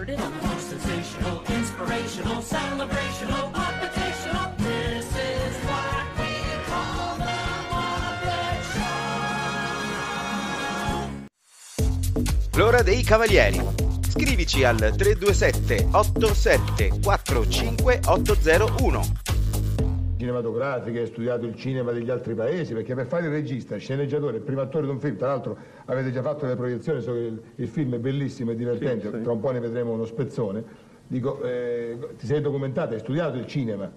started. Sensational, inspirational, celebrational, motivational. This is what we call the Muppet Show. L'ora dei cavalieri. Scrivici al 327 8745 801. cinematografiche, hai studiato il cinema degli altri paesi, perché per fare il regista, sceneggiatore, il primo attore di un film, tra l'altro avete già fatto le proiezioni, so che il, il film è bellissimo e divertente, Sì, sì. tra un po' ne vedremo uno spezzone. Dico, eh, ti sei documentato, hai studiato il cinema.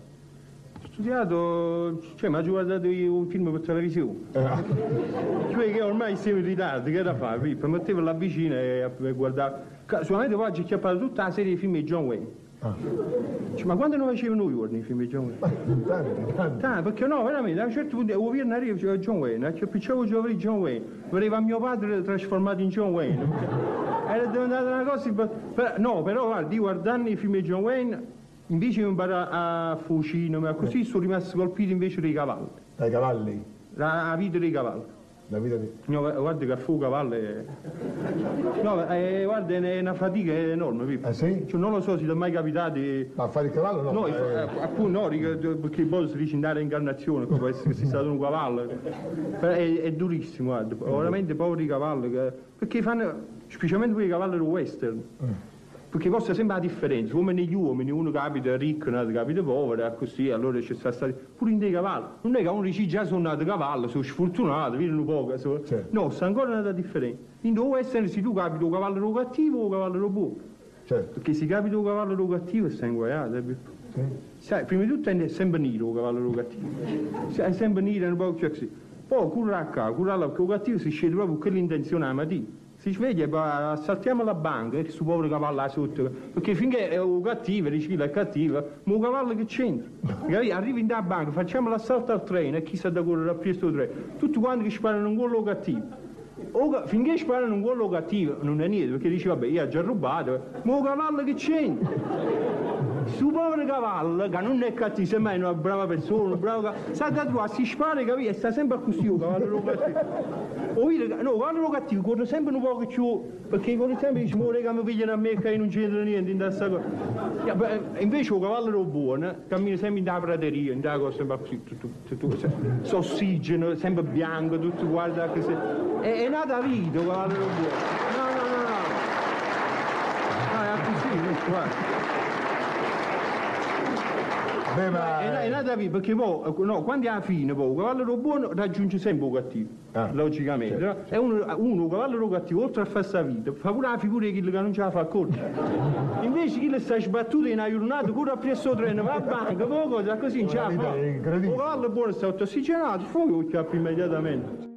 Studiato, cioè mi ha guardato io un film per televisione. Cioè che ormai siamo in ritardo, che da fare? Pippa? Mettevo là vicino e guardavo. Solamente oggi ho chiappato tutta la serie di film di John Wayne. Cioè, ma quando non facevano noi i film di John Wayne? Tanti, tanti. Tanto, perché no, veramente, a un certo punto, il governo arriva e diceva John Wayne, eh, cioè, picciavo giovane John Wayne, voleva mio padre trasformato in John Wayne. Era diventata una cosa, per- no, però guardi, guardando i film di John Wayne, invece di imparare a fucino, ma così sono rimasto colpito invece dei cavalli, Dai cavalli, la, la vita dei cavalli. La vita di... No, guarda che a fu cavallo è... No, eh, guarda, è una fatica enorme, Pippo. Ah sì? Cioè, non lo so se ti è mai capitato. Ma a fare il cavallo no? No, eh, eh, appunto no, ric- perché poi si dice in reincarnazione, può essere che sia stato un cavallo. Però è, è durissimo, guarda, veramente poveri cavalli, che- perché fanno, specialmente quei cavalli western, perché costa sempre la differenza, come negli uomini, uno capita ricco, un altro capita povero, così, allora c'è sta stati, pure in dei cavalli, non è che uno dice già sono nato cavallo, sono sfortunato, vedono poco, so- Certo. no, sta ancora una differenza. In due western se tu capiti un cavallo cattivo o un cavallo buono. certo. Perché se capita un cavallo cattivo stai inguaiato, eh, Pippo. Sai, prima di tutto è sempre nero un cavallo cattivo. Sai, È sempre nero, un po' così. Poi curra a qua, curra là, cattivo si scende proprio la mattina. Si sveglia e poi assaltiamo la banca, e questo povero cavallo là sotto. Perché finché è un cattivo, dici che è cattivo, ma un cavallo che c'entra? Arrivi in da banca, facciamo l'assalto al treno e chi sa da correre a presto il treno. Tutti quanti che sparano un quello cattivo. O finché sparano un quello cattivo non è niente, perché dici vabbè io ho già rubato, ma un cavallo che c'entra? Su povero cavallo, che non è cattivo, semmai una brava persona, un bravo cavallo, sa da si spara, capì? E sta sempre così, un cavallo cattivo. O io, no, cavallo cattivo, corre sempre un po' che più, perché corre sempre dice, ma che mi pigliano a me che non c'entra niente in questa cosa. Invece un cavallo buono, cammina sempre in da prateria, in da cosa, sempre così, tutto, tutto, tutto, tutto, ossigeno, sempre bianco, tutto guarda che se... È, è nata vita un cavallo buono. No, no, no, no. No, è così, guarda. Beh, ma... È, è nata via perché poi, no, quando è alla fine, poi, un cavallo buono raggiunge sempre un cattivo, Ah, logicamente. certo, no? E uno, uno, un cavallo cattivo, oltre a fare sta vita, fa pure la figura di che non ce la fa correre. Invece chi le sta sbattuto in una giornata, pure a presso il treno, va a banca, poi cosa, così non ce la fa. Un cavallo buono sta ossigenato, fuoco chiappa immediatamente.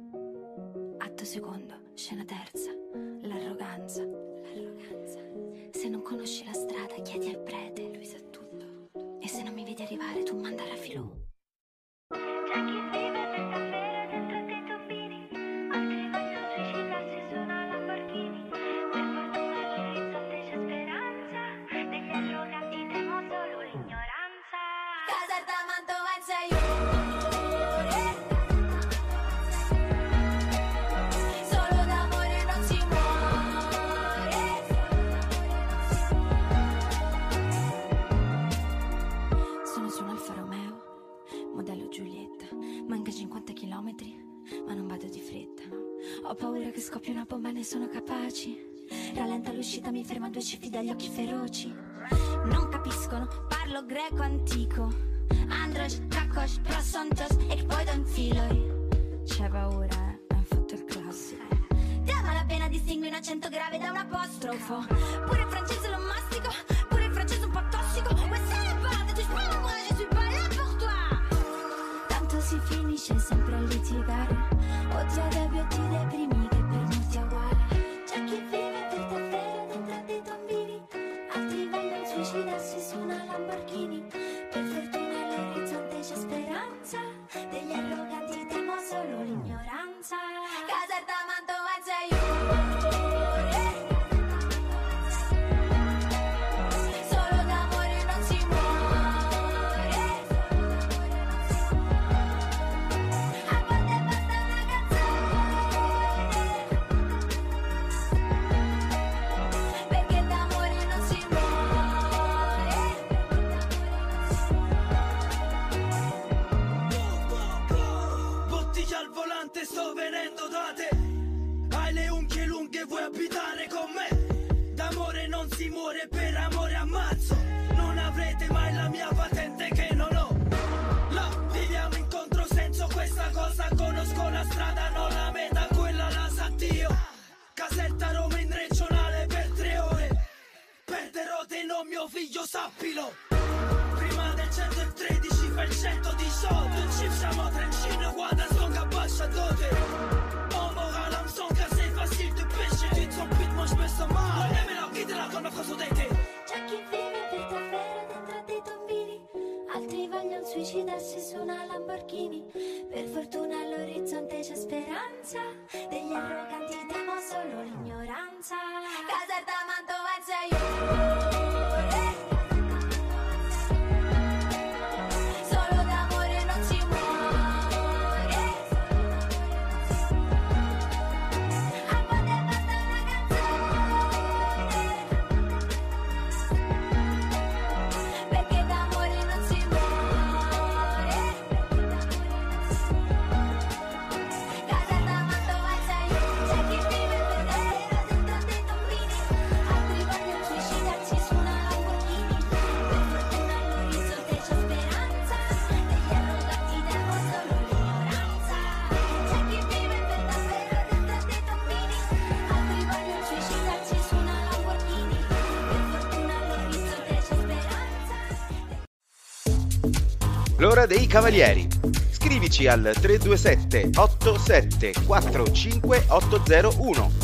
Dei cavalieri. Scrivici al 327 87 45 801.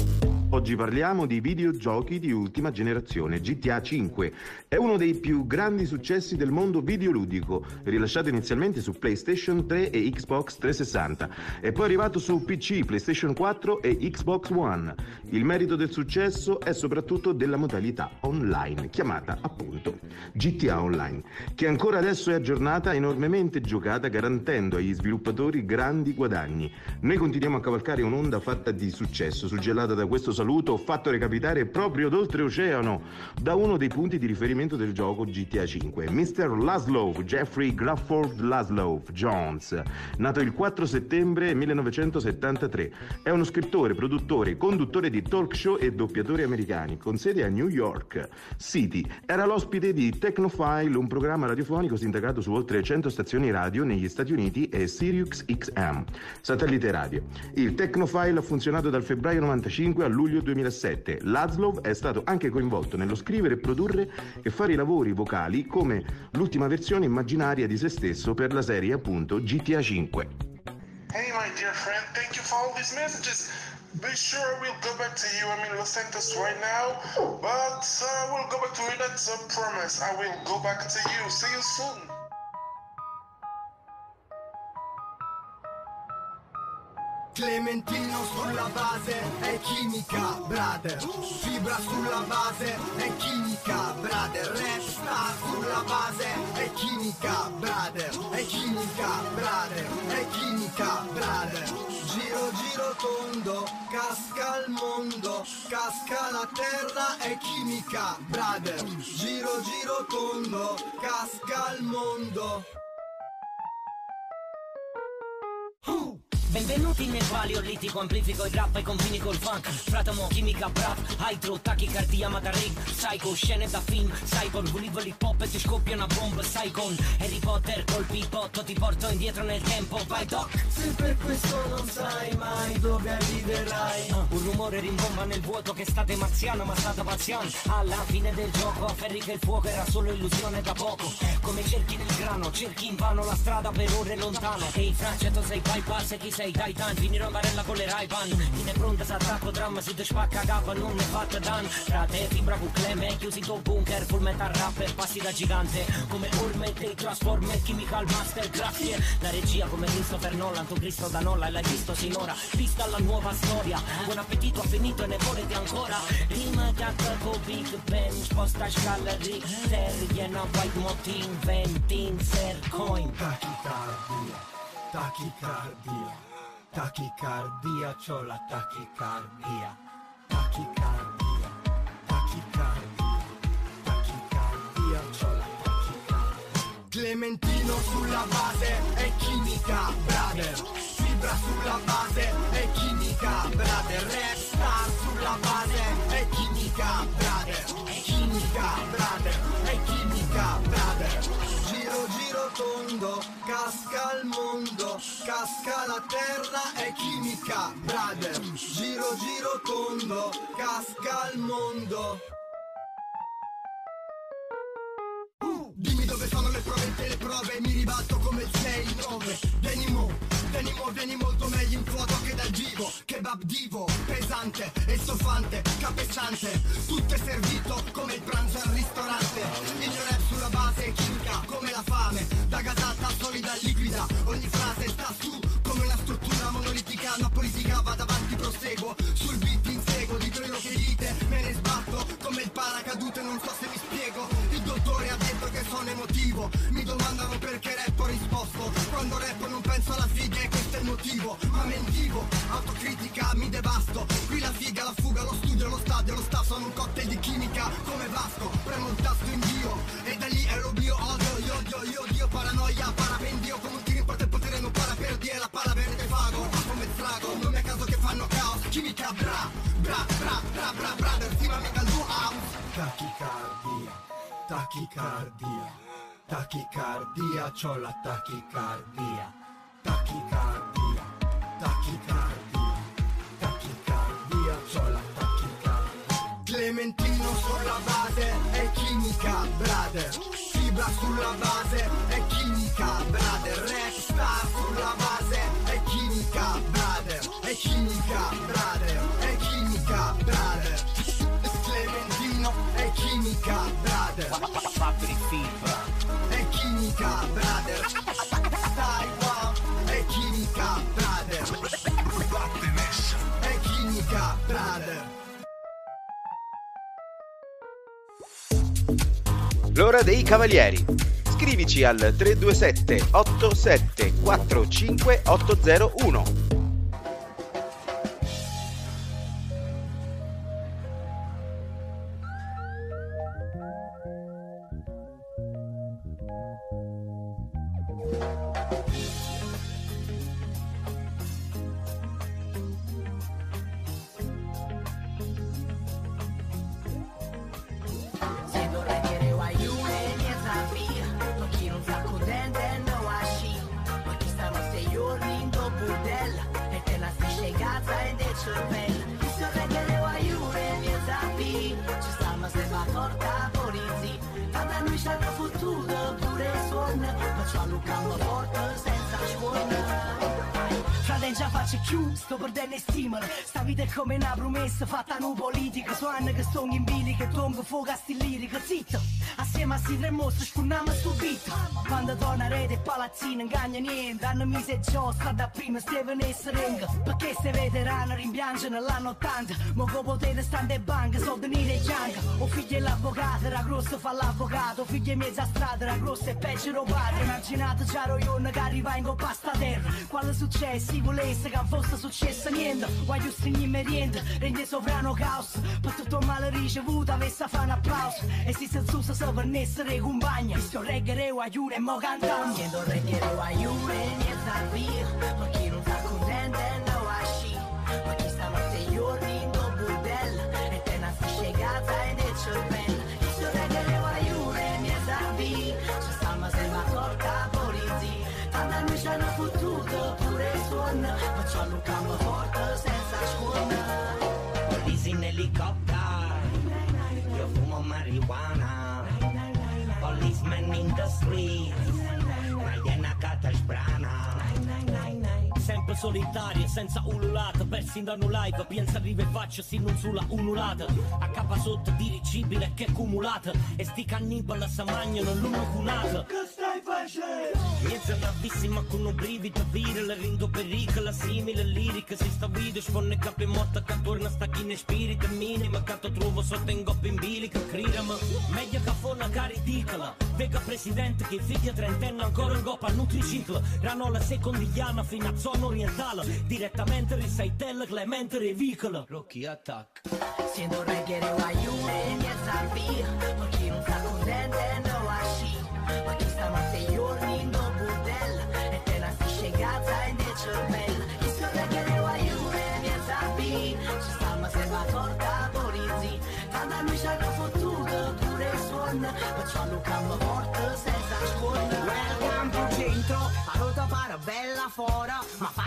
Oggi parliamo di videogiochi di ultima generazione, GTA V. È uno dei più grandi successi del mondo videoludico, rilasciato inizialmente su PlayStation 3 e Xbox 360 e poi arrivato su PC, PlayStation 4 e Xbox One. Il merito del successo è soprattutto della modalità online, chiamata appunto GTA Online, che ancora adesso è aggiornata enormemente giocata, garantendo agli sviluppatori grandi guadagni. Noi continuiamo a cavalcare un'onda fatta di successo, suggellata da questo saluto fatto recapitare proprio d'oltreoceano da uno dei punti di riferimento del gioco GTA V, Mr. Laszlo Jeffrey Grafford Laszlo Jones, nato il 4 settembre 1973. È uno scrittore, produttore, conduttore di talk show e doppiatori americani, con sede a New York City. Era l'ospite di Technophile, un programma radiofonico sindacato su oltre 100 stazioni radio negli Stati Uniti e Sirius XM, satellite radio. Il Technophile ha funzionato dal febbraio 95 a luglio 2007. Laszlo è stato anche coinvolto nello scrivere, produrre e fare i lavori vocali come l'ultima versione immaginaria di se stesso per la serie appunto GTA V. Hey, my dear friend, thank you for all these messages. Be sure we'll go back to you. I'm in Los Santos right now, but uh, we'll go back to you. That's a promise. I will go back to you. See you soon. Clementino sulla base è chimica, brother. Fibra sulla base è chimica, brother. Resta sulla base è chimica, brother. È chimica, brother. È chimica, brother. Giro, giro tondo, casca il mondo, casca la terra, è chimica, brother. Giro, giro tondo, casca il mondo. Benvenuti nel paleolitico, amplifico il rap ai confini col funk. Fratomo, chimica, brap, hydro, tachicardia, matarig Psycho, scene da film, cyborg, volevo l'hip hop e ti scoppia una bomba Sai con Harry Potter, col pipotto ti porto indietro nel tempo. Vai doc! Se per questo non sai mai dove arriverai. Ah, Un rumore rimbomba nel vuoto che state marziano ma state paziano Alla fine del gioco afferri che il fuoco era solo illusione da poco. Come cerchi del grano, cerchi in vano la strada per ore lontano. Ehi Francia tu sei bypass e chi sei Titan Finirò in barella con le Ray-Ban. In è pronta s'attacco dramma si ti spacca capa non ne fatta dan. Tra te fibra con cleme chiusi tuo bunker Full metal rapper passi da gigante. Come Orme dei Transformer Chemical Master grazie La regia come Christopher Nolan Tu Cristo da Nola e l'hai visto sinora. Vista la nuova storia Buon appetito ha finito e ne volete ancora. Rima gatta con Big Ben Sposta scala Richter Jena white motin Ventin ser coin. Tachicardia, tachicardia, tachicardia, c'ho la tachicardia. Tachicardia, tachicardia, tachicardia, c'ho la tachicardia. Clementino sulla base è chimica, brother. Fibra sulla base è chimica. brother, rap star sulla base, chimica, brother, chimica, brother, è chimica, brother. Giro, giro tondo, casca il mondo, casca la terra, è chimica, brother. Giro, giro tondo, casca il mondo. Dimmi dove sono le prove e le prove Mi ribalto come il 6-9 Kebab divo, pesante e soffante, capesciante Tutto è servito come il pranzo al ristorante. Il mio rap sulla base è chimica come la fame Da gasata solida liquida. Ogni frase sta su come una struttura monolitica La politica va davanti, proseguo. Sul beat inseguo di quello che dite Me ne sbatto come il paracadute Non so se emotivo Mi domandano perché rap ho risposto Quando rappo non penso alla figa e questo è il motivo Ma mentivo, autocritica mi devasto Qui la figa, la fuga, lo studio, lo stadio Lo staff sono un cocktail di chimica come Vasco Premo il tasto invio e da lì lo bio Odio, io odio, io odio, paranoia, parapendio Come un tiro in porta il potere non para per dire La palla verde vago, come strago Non è caso che fanno caos Chimica bra, bra, bra, bra, bra, brother Stimami dal tuo house Tachicardia Tachicardia, tachicardia, c'ho la tachicardia. Tachicardia, tachicardia, tachicardia, c'ho la tachicardia. Clementino sulla base è chimica, brother. Fibra sulla base è chimica, brother. Rap star sulla base è chimica, brother. È chimica, brother. L'ora dei cavalieri. Scrivici al 327 87 45 801. Tanta noi ci hanno fottuto pure suona Ma ci hanno Fratello già faccio chiù, sto perdendo stima Sta vita è come una promessa fatta no politica So anni che sto in bilico, tongo fuoco a sti lirica Zitto, assieme a sti tre mostri scunnamo subito. Quando torna rete e palazzino ingagna niente. Hanno mise e giostra da prima Steven e Seringa Perché ste veterani rimpiangono l'anno 80 Mo che potete stare in banca, soldi neri e bianca O figlio è l'avvocato, era grosso fa l'avvocato. Figlio è mezza strada, era grosso e peggio rubato Immaginate già roione che arriva in coppa sta terra. Quale successo, volesse che non fosse successo niente. Voglio stringere merienda, rende sovrano caos. Per tutto male ricevuto avesse a fare un applauso. E si senza se per essere compagna Sto reggere guaiure e mo cantando Niente reggere guaiure, niente a via Per chi non sta contento no asci Ma chi stanotte giorni in do burdella. E te ne stai cazza e del cervello. Sto reggere guaiure, niente a via Ci sta ma se va corta polizia. Tanta noi ci Ma campo forte senza scuola. Police in helicopter Io fumo marijuana. Policeman in the street. Una iena cata sbrana Sempre solitaria, senza ululata Persi in da un live, pensa arriva e faccio sì non sulla unulata. A capa sotto dirigibile che cumulata E sti cannibali sa mangiano l'uno cunata Che stai facendo? Miezza bravissima con un brivido virile Rindo pericolo, simile lirica Si sta video, sfonne capi morta Che torna sta chi ne spirito minima Che to trovo sotto in goppa in bilica Crirama, meglio che fa una caridicola Vega presidente che figlia trentenne ancora in goppa al nutriciclo. Ranola secondigliana fino a zona orientale Direttamente risaitel Clemente Revicolo Rocky Attack. Siendo reggere guaiure niente a via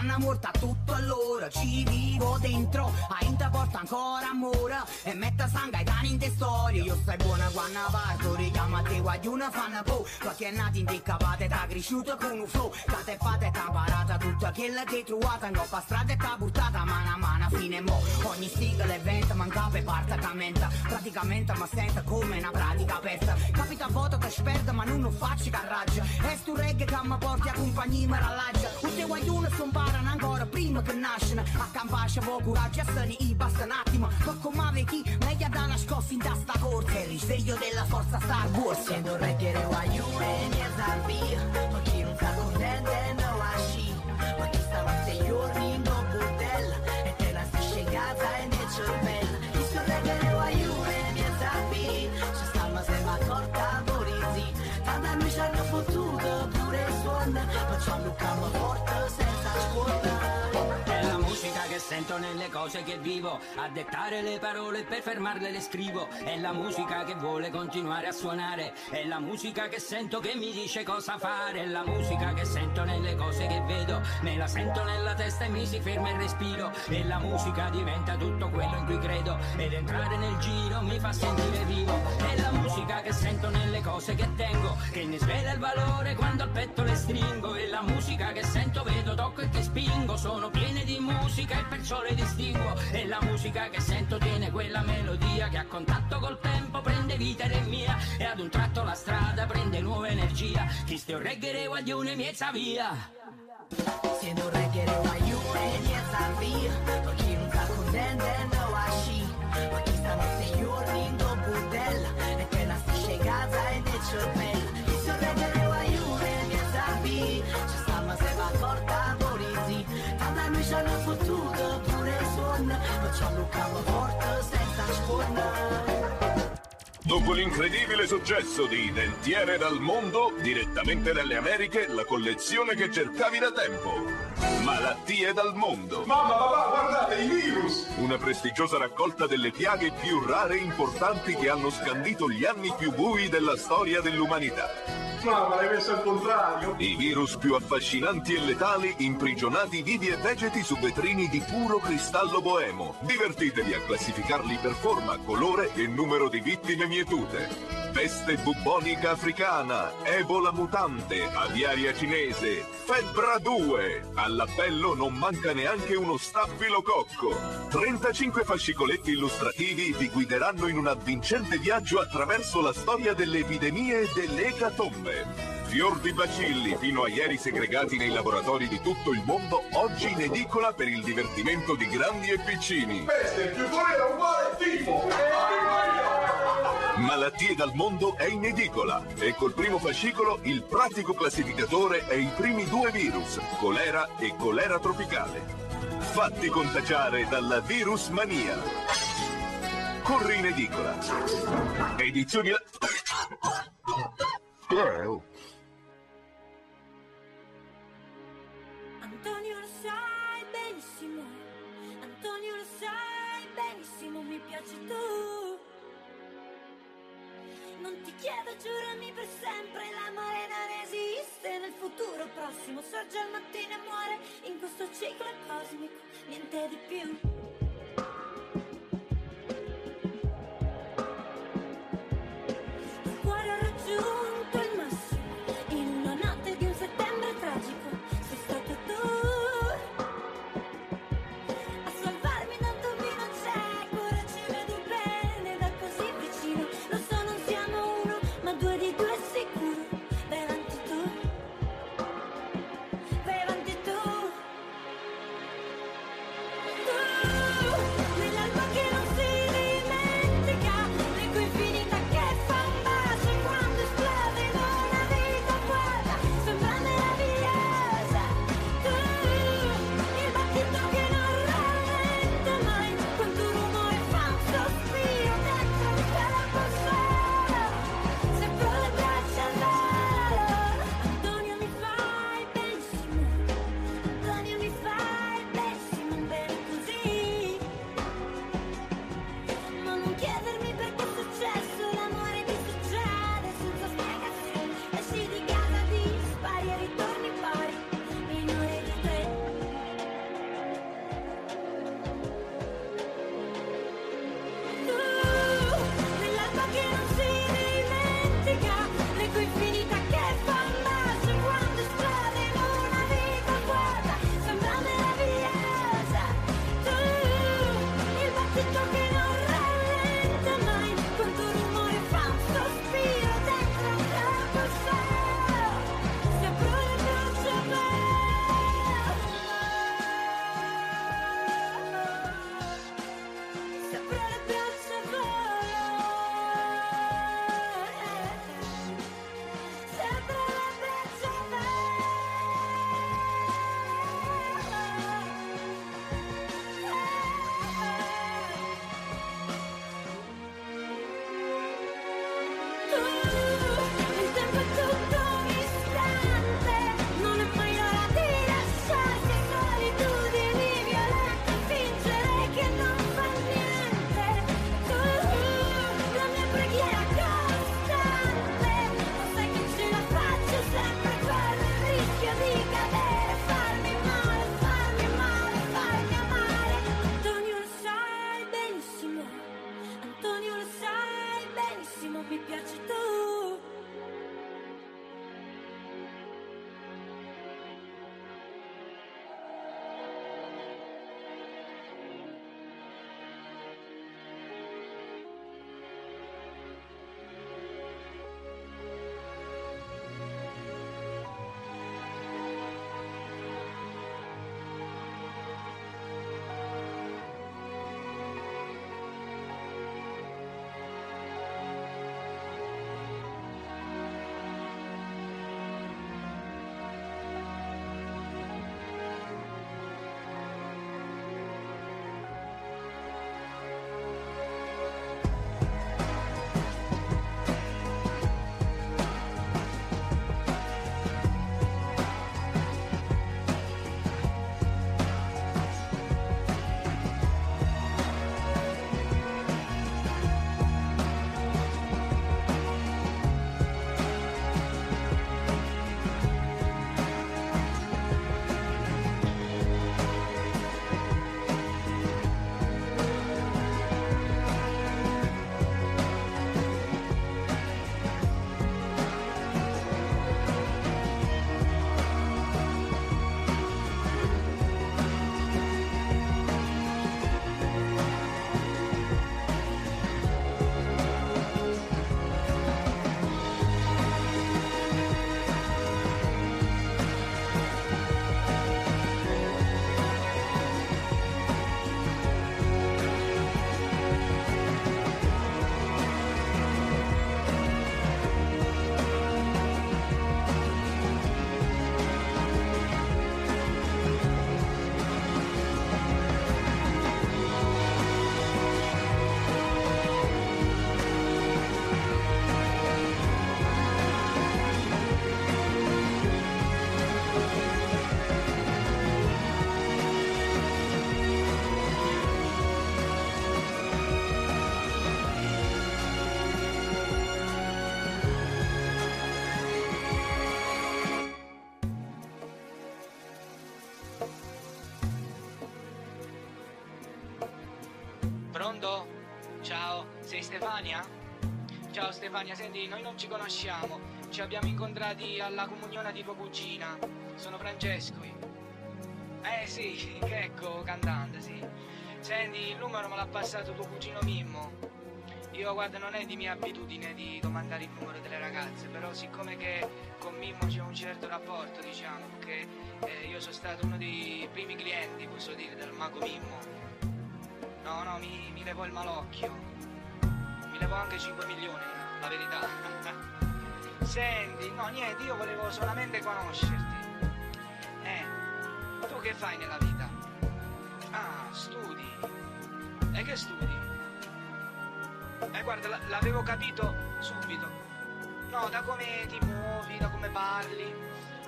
Fanno morta tutto allora, ci vivo dentro. A inte porta ancora amore E metta sangue ai cani in te storie Io stai buona quando parto, richiama te guagliuna fanno po' Perché è nato in te capate, t'ha cresciuto con un flow. Che te fate, t'ha parata tutto quello che trovate In coppa strada e t'ha portata mano a mano fine mo. Ogni singolo evento manca per parte commenta Praticamente ma sento come una pratica aperta. Capita a voto che sperdo ma non lo faccio carraggio E stu reggae che mi porti a compagnia mi rallaggia. Tutti i guaglioni si imparano ancora prima che nascono A campascia po' coraggio e se ne un attimo. Ma come vecchi meglio da nascosti in testa corsa Il risveglio della forza Star Wars cose che vivo, a dettare le parole per fermarle le scrivo. È la musica che vuole continuare a suonare, è la musica che sento che mi dice cosa fare, è la musica che sento nelle cose che vedo, me la sento nella testa e mi si ferma il respiro. E la musica diventa tutto quello in cui credo, ed entrare nel giro mi fa sentire vivo. È la musica che sento nelle cose che tengo, che ne svela il valore quando al petto le stringo. E la musica che sento, vedo, tocco e che spingo, sono piene di musica e perciò le distinguo. E la musica che sento tiene quella melodia che a contatto col tempo prende vita ed è mia. E ad un tratto la strada prende nuova energia. Chi ste reggere guaglione miezza via. Siendo reggere guaglione mi zappia Ma chi non sta contente no asci Ma chi stanotte i giorni in un bordello E te la stisce in casa e nel cervello Chi reggere guaglione mi zappia Ci stiamo sempre accorta morizzi Tanto a noi ci hanno fottuto Dopo l'incredibile successo di Dentiere dal mondo, direttamente dalle Americhe, la collezione che cercavi da tempo. Malattie dal mondo. Mamma, papà, guardate, i virus! Una prestigiosa raccolta delle piaghe più rare e importanti che hanno scandito gli anni più bui della storia dell'umanità. Mamma, l'hai messo al contrario. I virus più affascinanti e letali imprigionati vivi e vegeti su vetrini di puro cristallo boemo. Divertitevi a classificarli per forma, colore e numero di vittime mietute. Peste bubbonica africana, ebola mutante, aviaria cinese, febbra 2. All'appello non manca neanche uno staffilococco. 35 fascicoletti illustrativi vi guideranno in un avvincente viaggio attraverso la storia delle epidemie e delle ecatombe. Fior di bacilli, fino a ieri segregati nei laboratori di tutto il mondo, oggi in edicola per il divertimento di grandi e piccini. Peste, più fuori era uguale tifo! Malattie dal mondo è in edicola e col primo fascicolo il pratico classificatore e i primi due virus, colera e colera tropicale. Fatti contagiare dalla virus mania. Corri in edicola. Edizioni... Eh, Non ti chiedo, giurami per sempre, l'amore non esiste nel futuro prossimo, sorge al mattino e muore in questo ciclo cosmico, niente di più. Stefania, senti, noi non ci conosciamo, ci abbiamo incontrati alla comunione di tua cugina. Sono Francesco. io. Eh sì, che ecco, cantante, sì. Senti, il numero me l'ha passato tuo cugino Mimmo. Io guarda non è di mia abitudine di domandare il numero delle ragazze, però siccome che con Mimmo c'è un certo rapporto, diciamo, che eh, io sono stato uno dei primi clienti, posso dire, del mago Mimmo. No, no, mi, mi levò il malocchio. Mi levò anche 5 milioni, la verità. Senti, no, niente, io volevo solamente conoscerti. Eh, tu che fai nella vita? Ah, studi. E che studi? Eh, guarda, l'avevo capito subito. No, da come ti muovi, da come parli,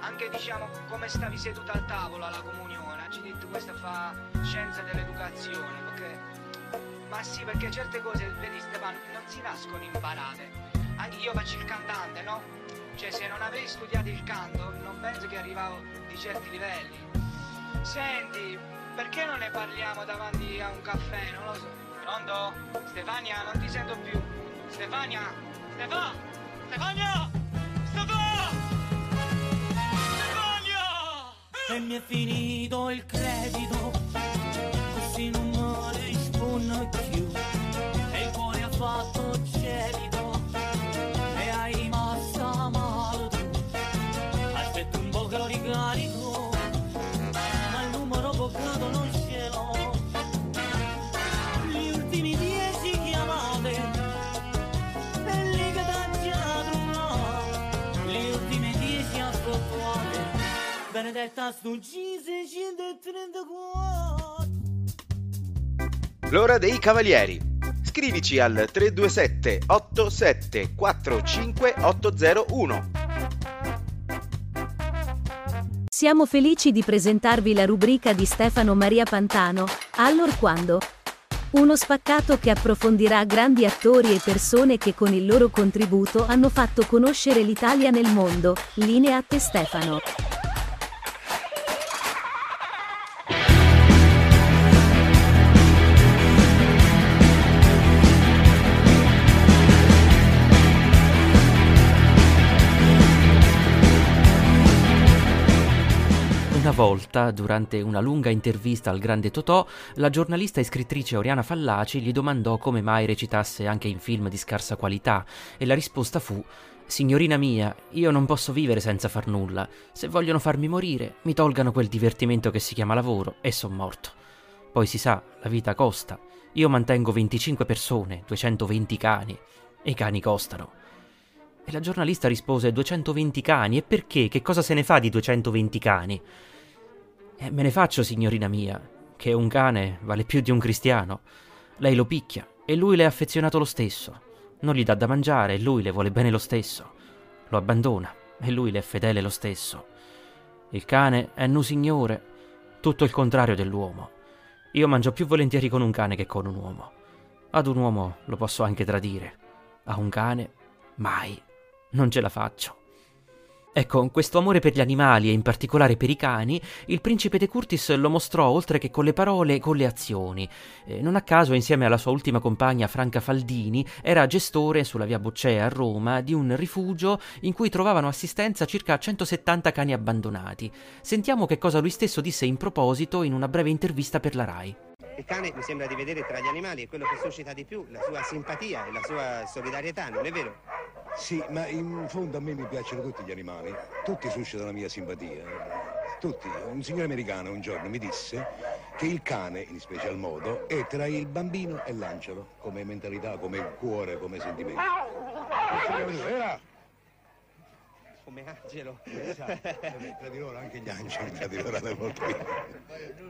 anche diciamo come stavi seduta al tavolo alla comunione. Ci detto questa fa scienza dell'educazione, perché... Ma sì, perché certe cose, vedi Stefano, non si nascono imparate. Anche io faccio il cantante, no? Cioè, se non avrei studiato il canto, non penso che arrivavo di certi livelli. Senti, perché non ne parliamo davanti a un caffè? Non lo so. Pronto? Stefania, non ti sento più. Stefania? Stefania? Stefania? Stefania? Stefania! E mi è finito il credito, così non ne rispondo più. E il cuore ha fatto gelido, Benedetta stu G634 L'ora dei cavalieri. Scrivici al 327 87 45 801. Siamo felici di presentarvi la rubrica di Stefano Maria Pantano, Allor quando. Uno spaccato che approfondirà grandi attori e persone che con il loro contributo hanno fatto conoscere l'Italia nel mondo. Linea a te Stefano. Volta, durante una lunga intervista al grande Totò, la giornalista e scrittrice Oriana Fallaci gli domandò come mai recitasse anche in film di scarsa qualità e la risposta fu Signorina mia, io non posso vivere senza far nulla. Se vogliono farmi morire, mi tolgano quel divertimento che si chiama lavoro e son morto. Poi si sa, la vita costa. Io mantengo 25 persone, 220 cani. E i cani costano. E la giornalista rispose 220 cani, e perché? Che cosa se ne fa di 220 cani? E me ne faccio, signorina mia, che un cane vale più di un cristiano. Lei lo picchia e lui le è affezionato lo stesso. Non gli dà da mangiare e lui le vuole bene lo stesso. Lo abbandona e lui le è fedele lo stesso. Il cane è un signore, tutto il contrario dell'uomo. Io mangio più volentieri con un cane che con un uomo. Ad un uomo lo posso anche tradire. A un cane, mai. Non ce la faccio. Ecco, questo amore per gli animali e in particolare per i cani, il principe De Curtis lo mostrò oltre che con le parole, con le azioni. Eh, non a caso, insieme alla sua ultima compagna Franca Faldini, era gestore sulla via Boccea a Roma di un rifugio in cui trovavano assistenza circa 170 cani abbandonati. Sentiamo che cosa lui stesso disse in proposito in una breve intervista per la RAI. Il cane mi sembra di vedere tra gli animali è quello che suscita di più la sua simpatia e la sua solidarietà, non è vero? Sì, ma in fondo a me mi piacciono tutti gli animali. Tutti suscitano la mia simpatia. Tutti. Un signore americano un giorno mi disse che il cane, in special modo, è tra il bambino e l'angelo, come mentalità, come cuore, come sentimento. Era! Come angelo. Tra di loro anche gli angeli, tra di loro alle volte.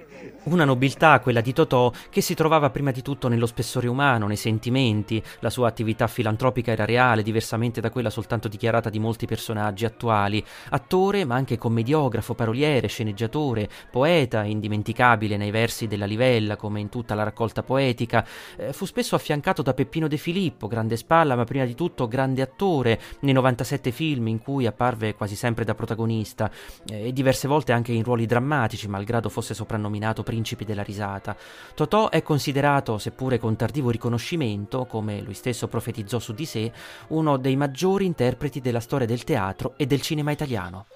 Una nobiltà, quella di Totò, che si trovava prima di tutto nello spessore umano, nei sentimenti. La sua attività filantropica era reale, diversamente da quella soltanto dichiarata di molti personaggi attuali. Attore, ma anche commediografo, paroliere, sceneggiatore, poeta, indimenticabile nei versi della livella, come in tutta la raccolta poetica. Eh, fu spesso affiancato da Peppino De Filippo, grande spalla, ma prima di tutto grande attore, nei 97 film in cui apparve apparve quasi sempre da protagonista eh, e diverse volte anche in ruoli drammatici, malgrado fosse soprannominato principe della risata. Totò è considerato, seppure con tardivo riconoscimento, come lui stesso profetizzò su di sé, uno dei maggiori interpreti della storia del teatro e del cinema italiano.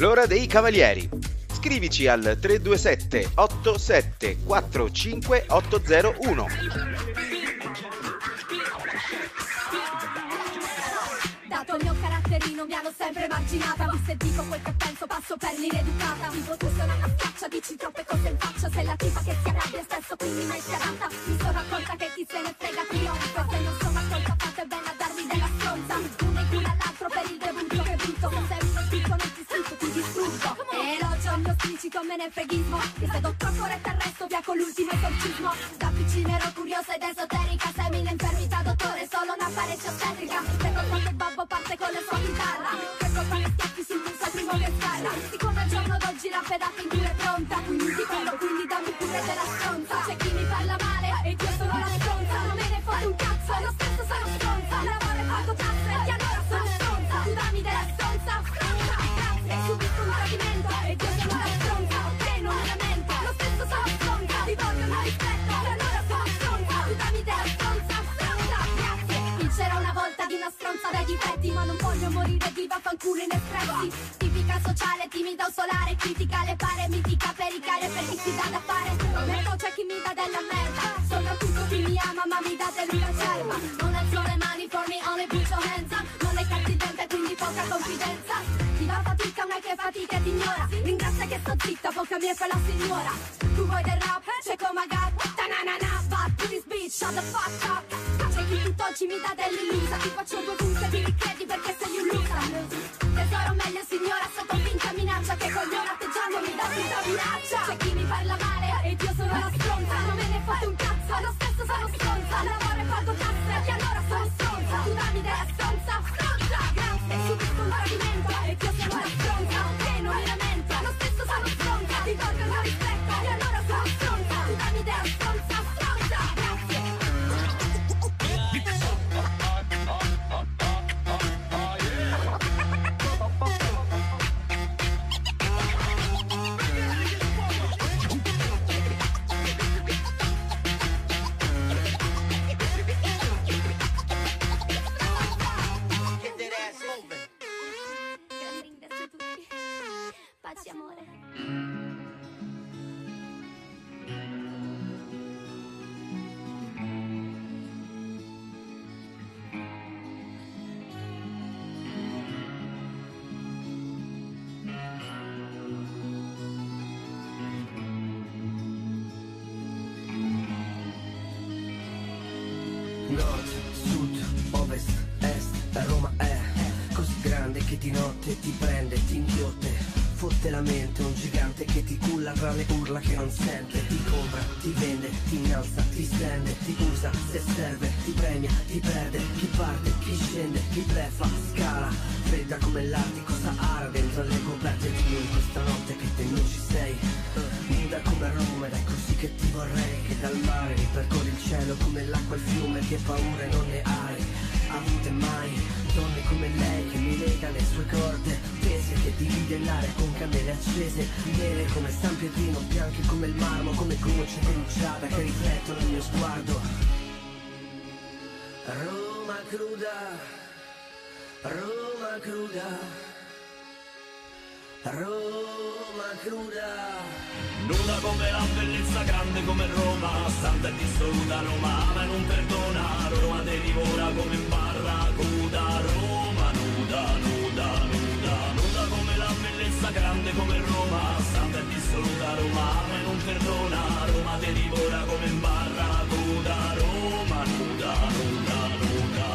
L'ora dei cavalieri. Scrivici al 327 87 45 801. Dato il mio caratterino mi hanno sempre marginata. Mi se dico quel che penso passo per l'ineducata. Tipo tu sei una schiaccia, dici troppe cose in faccia. Sei la tipa che si arrabbia spesso quindi mai schiarata Mi sono accorta che chi se ne frega trionfa Se non sono accolta fate bene a darmi della stronza. Uno in culo all'altro per il debutto che brutto il mio spiccico me ne freghismo. Che se do troppo retta arresto via con l'ultimo esorcismo. Da piccina ero curiosa ed esoterica. Semina infermità dottore solo una parecchia ostetrica. Se confronto il babbo parte con la sua chitarra. Colpa di schiaffi si impulsa il primo che scarra Siccome al giorno d'oggi la pedata in una stronza dai difetti Ma non voglio morire viva fanculo in espressi Tipica sociale, timida o solare Critica le pare, mitica per i cari e per chi si dà da fare Merda c'è chi mi dà della merda. Soprattutto chi mi ama ma mi dà dell'una cerva Non alzo le mani for me, only put your hands up Non è cattivente quindi poca confidenza. Ti va fatica ma che fatica e ti ignora. Ringrazia che sto zitta, poca mia per la signora. Tu vuoi del rap, c'è come gat Ta-na-na-na, but please bitch, shut the fuck up Chi tutt'oggi mi dà dell'illusa Ti faccio due punte, mi ricredi perché sei un loser. Tesoro meglio signora, sotto finta minaccia Che mio atteggiando mi dà tutta minaccia. C'è chi mi parla male ed io sono la stronza. Non me ne fate un cazzo, lo stesso sono stronza. Lavoro le urla che non sente, ti compra, ti vende, ti innalza, ti stende, ti usa, se serve, ti premia, ti perde, chi parte, chi scende, chi bleffa, scala, fredda come l'Artico Sahara dentro le coperte di lui questa notte che te non ci sei. Nuda come Roma ed è così che ti vorrei Che dal mare ripercorri il cielo come l'acqua il fiume Che paure non ne hai avute mai Donne come lei che mi lega le sue corde Tese che divide l'aria con candele accese Nere come San Pietrino, bianche come il marmo Come gocce di rugiada che riflettono il mio sguardo. Roma cruda, Roma cruda Roma cruda. Nuda come la bellezza grande come Roma Santa e dissoluta Roma ma non perdona Roma te divora come in grande come Roma Santa e dissoluta Roma ma non perdona Roma te divora come in barracuda Roma nuda, nuda, nuda.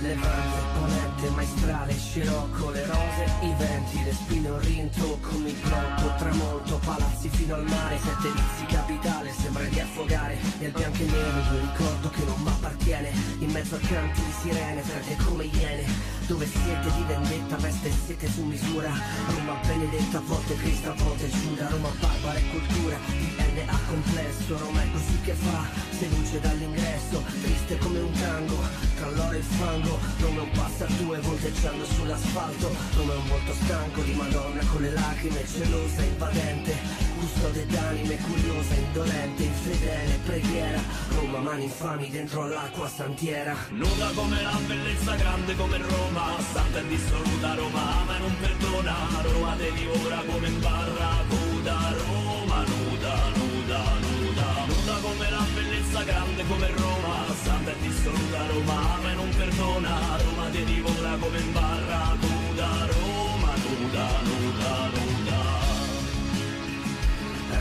Levante, ponente, arte maestrale Scirocco, le rose, i venti Le spine un rintocco, mi blocco Tramonto, palazzi fino al mare Sette vizi capitale, sembra di affogare Nel bianco e nero, io ricordo che non m'appartiene In mezzo a canti di sirene, fredde come iene Dove siete di vendetta, veste siete su misura. Roma benedetta, a volte Cristo, a volte Giuda. Roma barbara e cultura, DNA complesso. Roma è così che fa, seduce dall'ingresso. Triste come un tango, tra l'oro e il fango. Roma è un due, volteggiando sull'asfalto. Roma è un volto stanco di Madonna con le lacrime Gelosa, invadente. Custode d'anime, curiosa, indolente, infedele, preghiera. Roma, mani infami dentro all'acqua santiera. Nuda come la bellezza grande come Roma Santa e dissoluta Roma ama e non perdona Roma te divora come in barracuda Roma nuda, nuda, nuda. Nuda come la bellezza grande come Roma. Santa e dissoluta Roma ama e non perdona Roma te divora come in barracuda Roma nuda, nuda, nuda.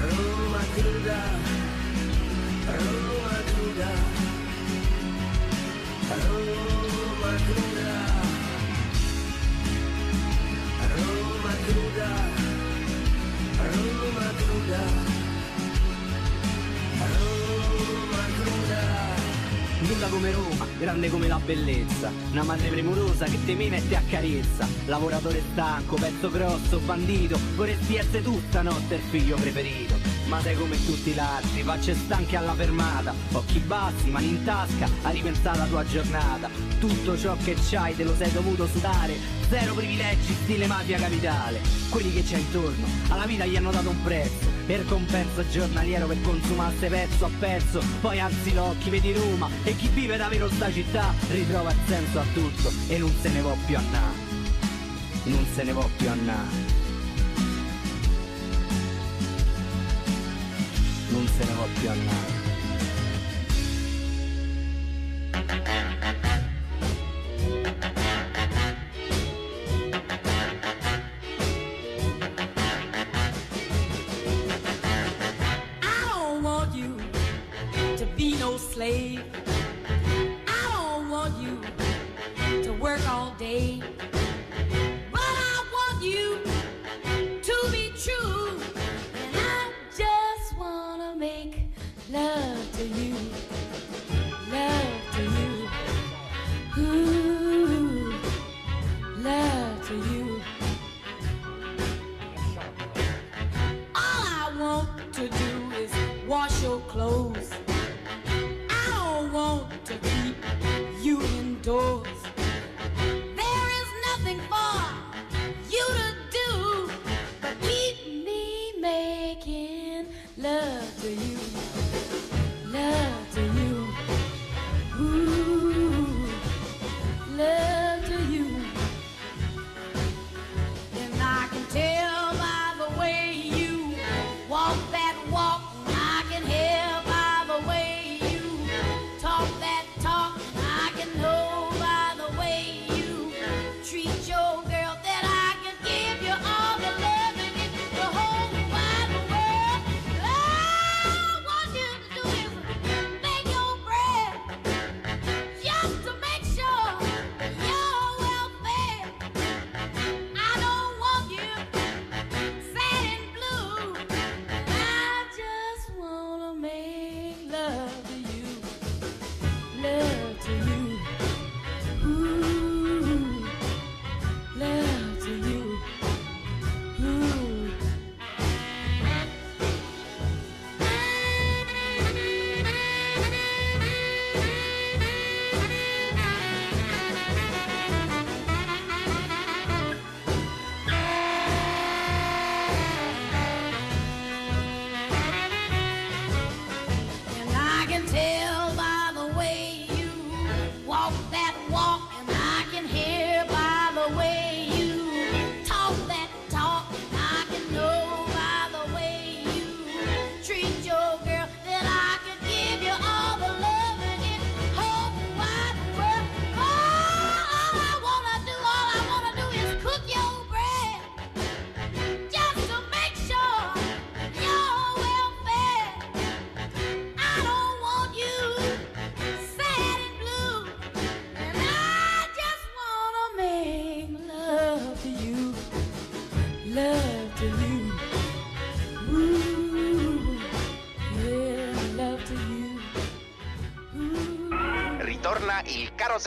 Roma cruda, Roma cruda, Roma cruda, Roma cruda, Roma cruda. Nuda come Roma, grande come la bellezza. Una madre premurosa che te mena e ti accarezza. Lavoratore stanco, pezzo grosso, bandito. Vorresti essere tutta notte il figlio preferito Ma sei come tutti gli altri, facce stanche alla fermata. Occhi bassi, mani in tasca, a ripensare alla tua giornata. Tutto ciò che c'hai te lo sei dovuto sudare. Zero privilegi, stile mafia capitale. Quelli che c'è intorno, alla vita gli hanno dato un prezzo. Per compenso giornaliero per consumarsi pezzo a pezzo. Poi alzi l'occhi, vedi Roma E chi vive davvero sta città Ritrova il senso a tutto. E non se ne può più annà Non se ne può più annà Non se ne può più annà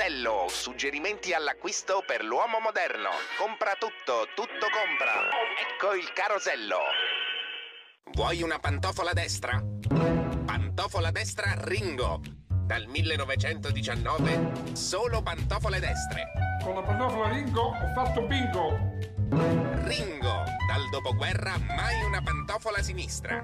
il carosello, suggerimenti all'acquisto per l'uomo moderno. Compra tutto, tutto compra. Ecco il carosello. Vuoi una pantofola destra? Pantofola destra Ringo. Dal 1919 solo pantofole destre. Con la pantofola Ringo ho fatto bingo! Ringo. Dal dopoguerra mai una pantofola sinistra.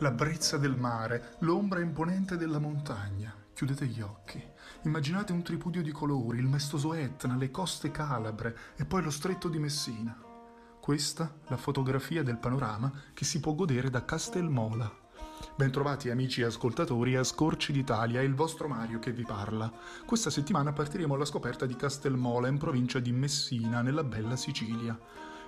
La brezza del mare, l'ombra imponente della montagna. Chiudete gli occhi. Immaginate un tripudio di colori, il maestoso Etna, le coste calabre e poi lo stretto di Messina. Questa la fotografia del panorama che si può godere da Castelmola. Bentrovati amici e ascoltatori a Scorci d'Italia, è il vostro Mario che vi parla. Questa settimana partiremo alla scoperta di Castelmola in provincia di Messina, nella bella Sicilia.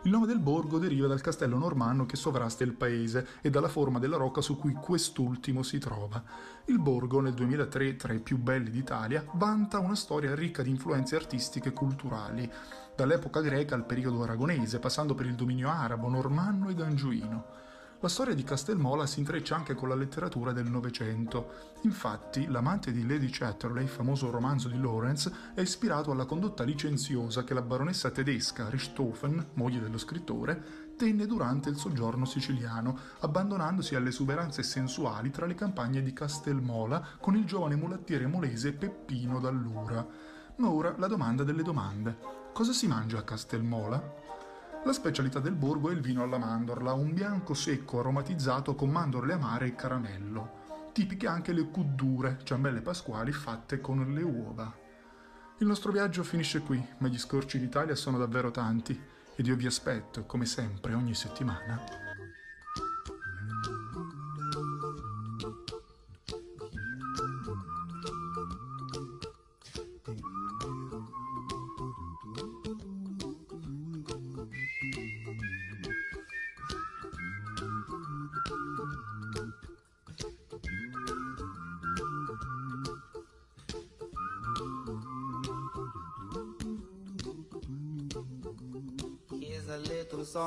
Il nome del borgo deriva dal castello normanno che sovrasta il paese e dalla forma della rocca su cui quest'ultimo si trova. Il borgo, nel 2003 tra i più belli d'Italia, vanta una storia ricca di influenze artistiche e culturali, dall'epoca greca al periodo aragonese, passando per il dominio arabo, normanno ed angioino. La storia di Castelmola si intreccia anche con la letteratura del Novecento. Infatti, l'amante di Lady Chatterley, famoso romanzo di Lawrence, è ispirato alla condotta licenziosa che la baronessa tedesca Richthofen, moglie dello scrittore, tenne durante il soggiorno siciliano, abbandonandosi alle esuberanze sensuali tra le campagne di Castelmola con il giovane mulattiere molese Peppino Dallura. Ma ora la domanda delle domande. Cosa si mangia a Castelmola? La specialità del borgo è il vino alla mandorla, un bianco secco aromatizzato con mandorle amare e caramello. Tipiche anche le cuddure, ciambelle pasquali fatte con le uova. Il nostro viaggio finisce qui, ma gli scorci d'Italia sono davvero tanti ed io vi aspetto, come sempre, ogni settimana.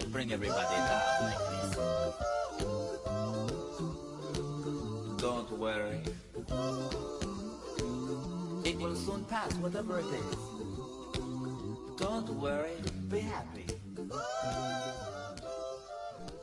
Don't bring everybody down like this. Don't worry. It will soon pass, whatever it is. Don't worry, be happy.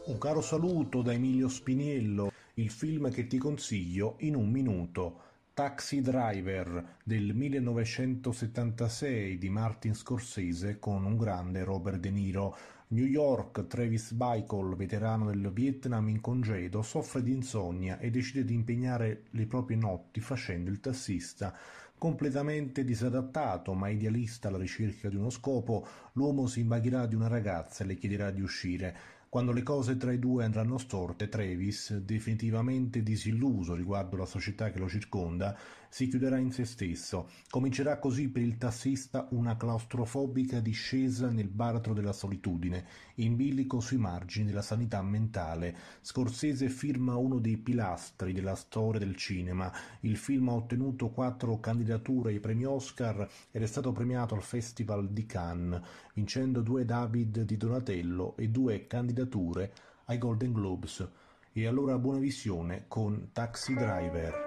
Un caro saluto da Emilio Spiniello, il film che ti consiglio in un minuto. Taxi Driver del 1976 di Martin Scorsese con un grande Robert De Niro. New York, Travis Bickle, veterano del Vietnam in congedo, soffre di insonnia e decide di impegnare le proprie notti facendo il tassista. Completamente disadattato ma idealista alla ricerca di uno scopo, l'uomo si imbagherà di una ragazza e le chiederà di uscire. Quando le cose tra i due andranno storte, Travis, definitivamente disilluso riguardo la società che lo circonda, si chiuderà in se stesso. Comincerà così per il tassista una claustrofobica discesa nel baratro della solitudine, in bilico sui margini della sanità mentale. Scorsese firma uno dei pilastri della storia del cinema. Il film ha ottenuto quattro candidature ai premi Oscar ed è stato premiato al Festival di Cannes, vincendo due David di Donatello e due candidature ai Golden Globes. E allora buona visione con Taxi Driver.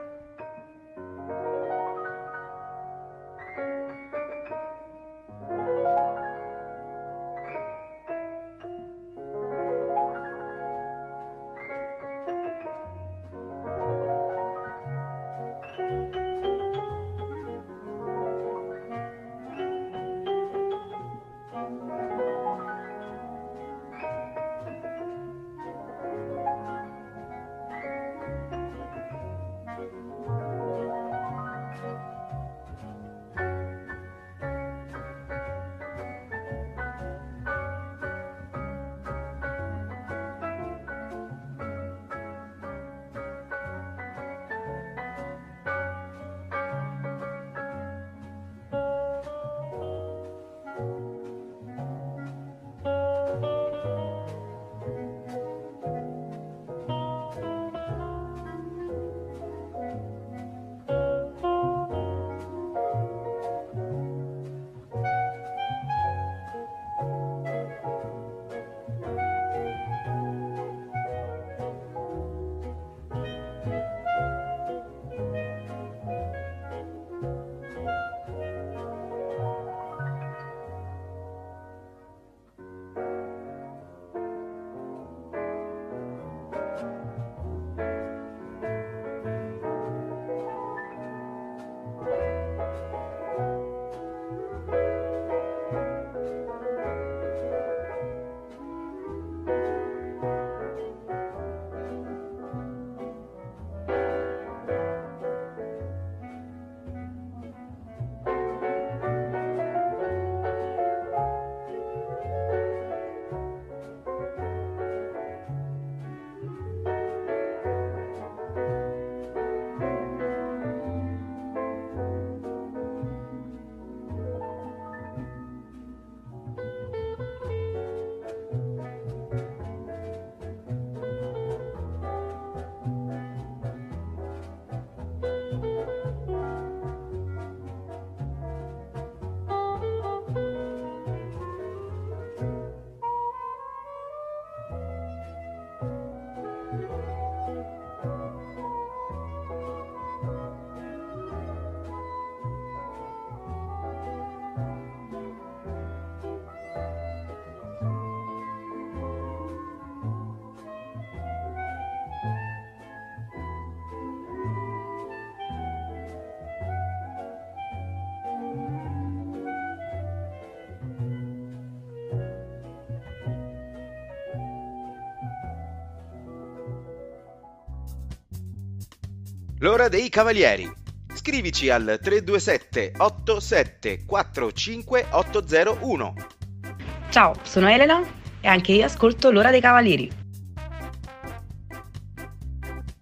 L'ora dei cavalieri. Scrivici al 327 87 801. Ciao, sono Elena e anche io ascolto L'ora dei cavalieri.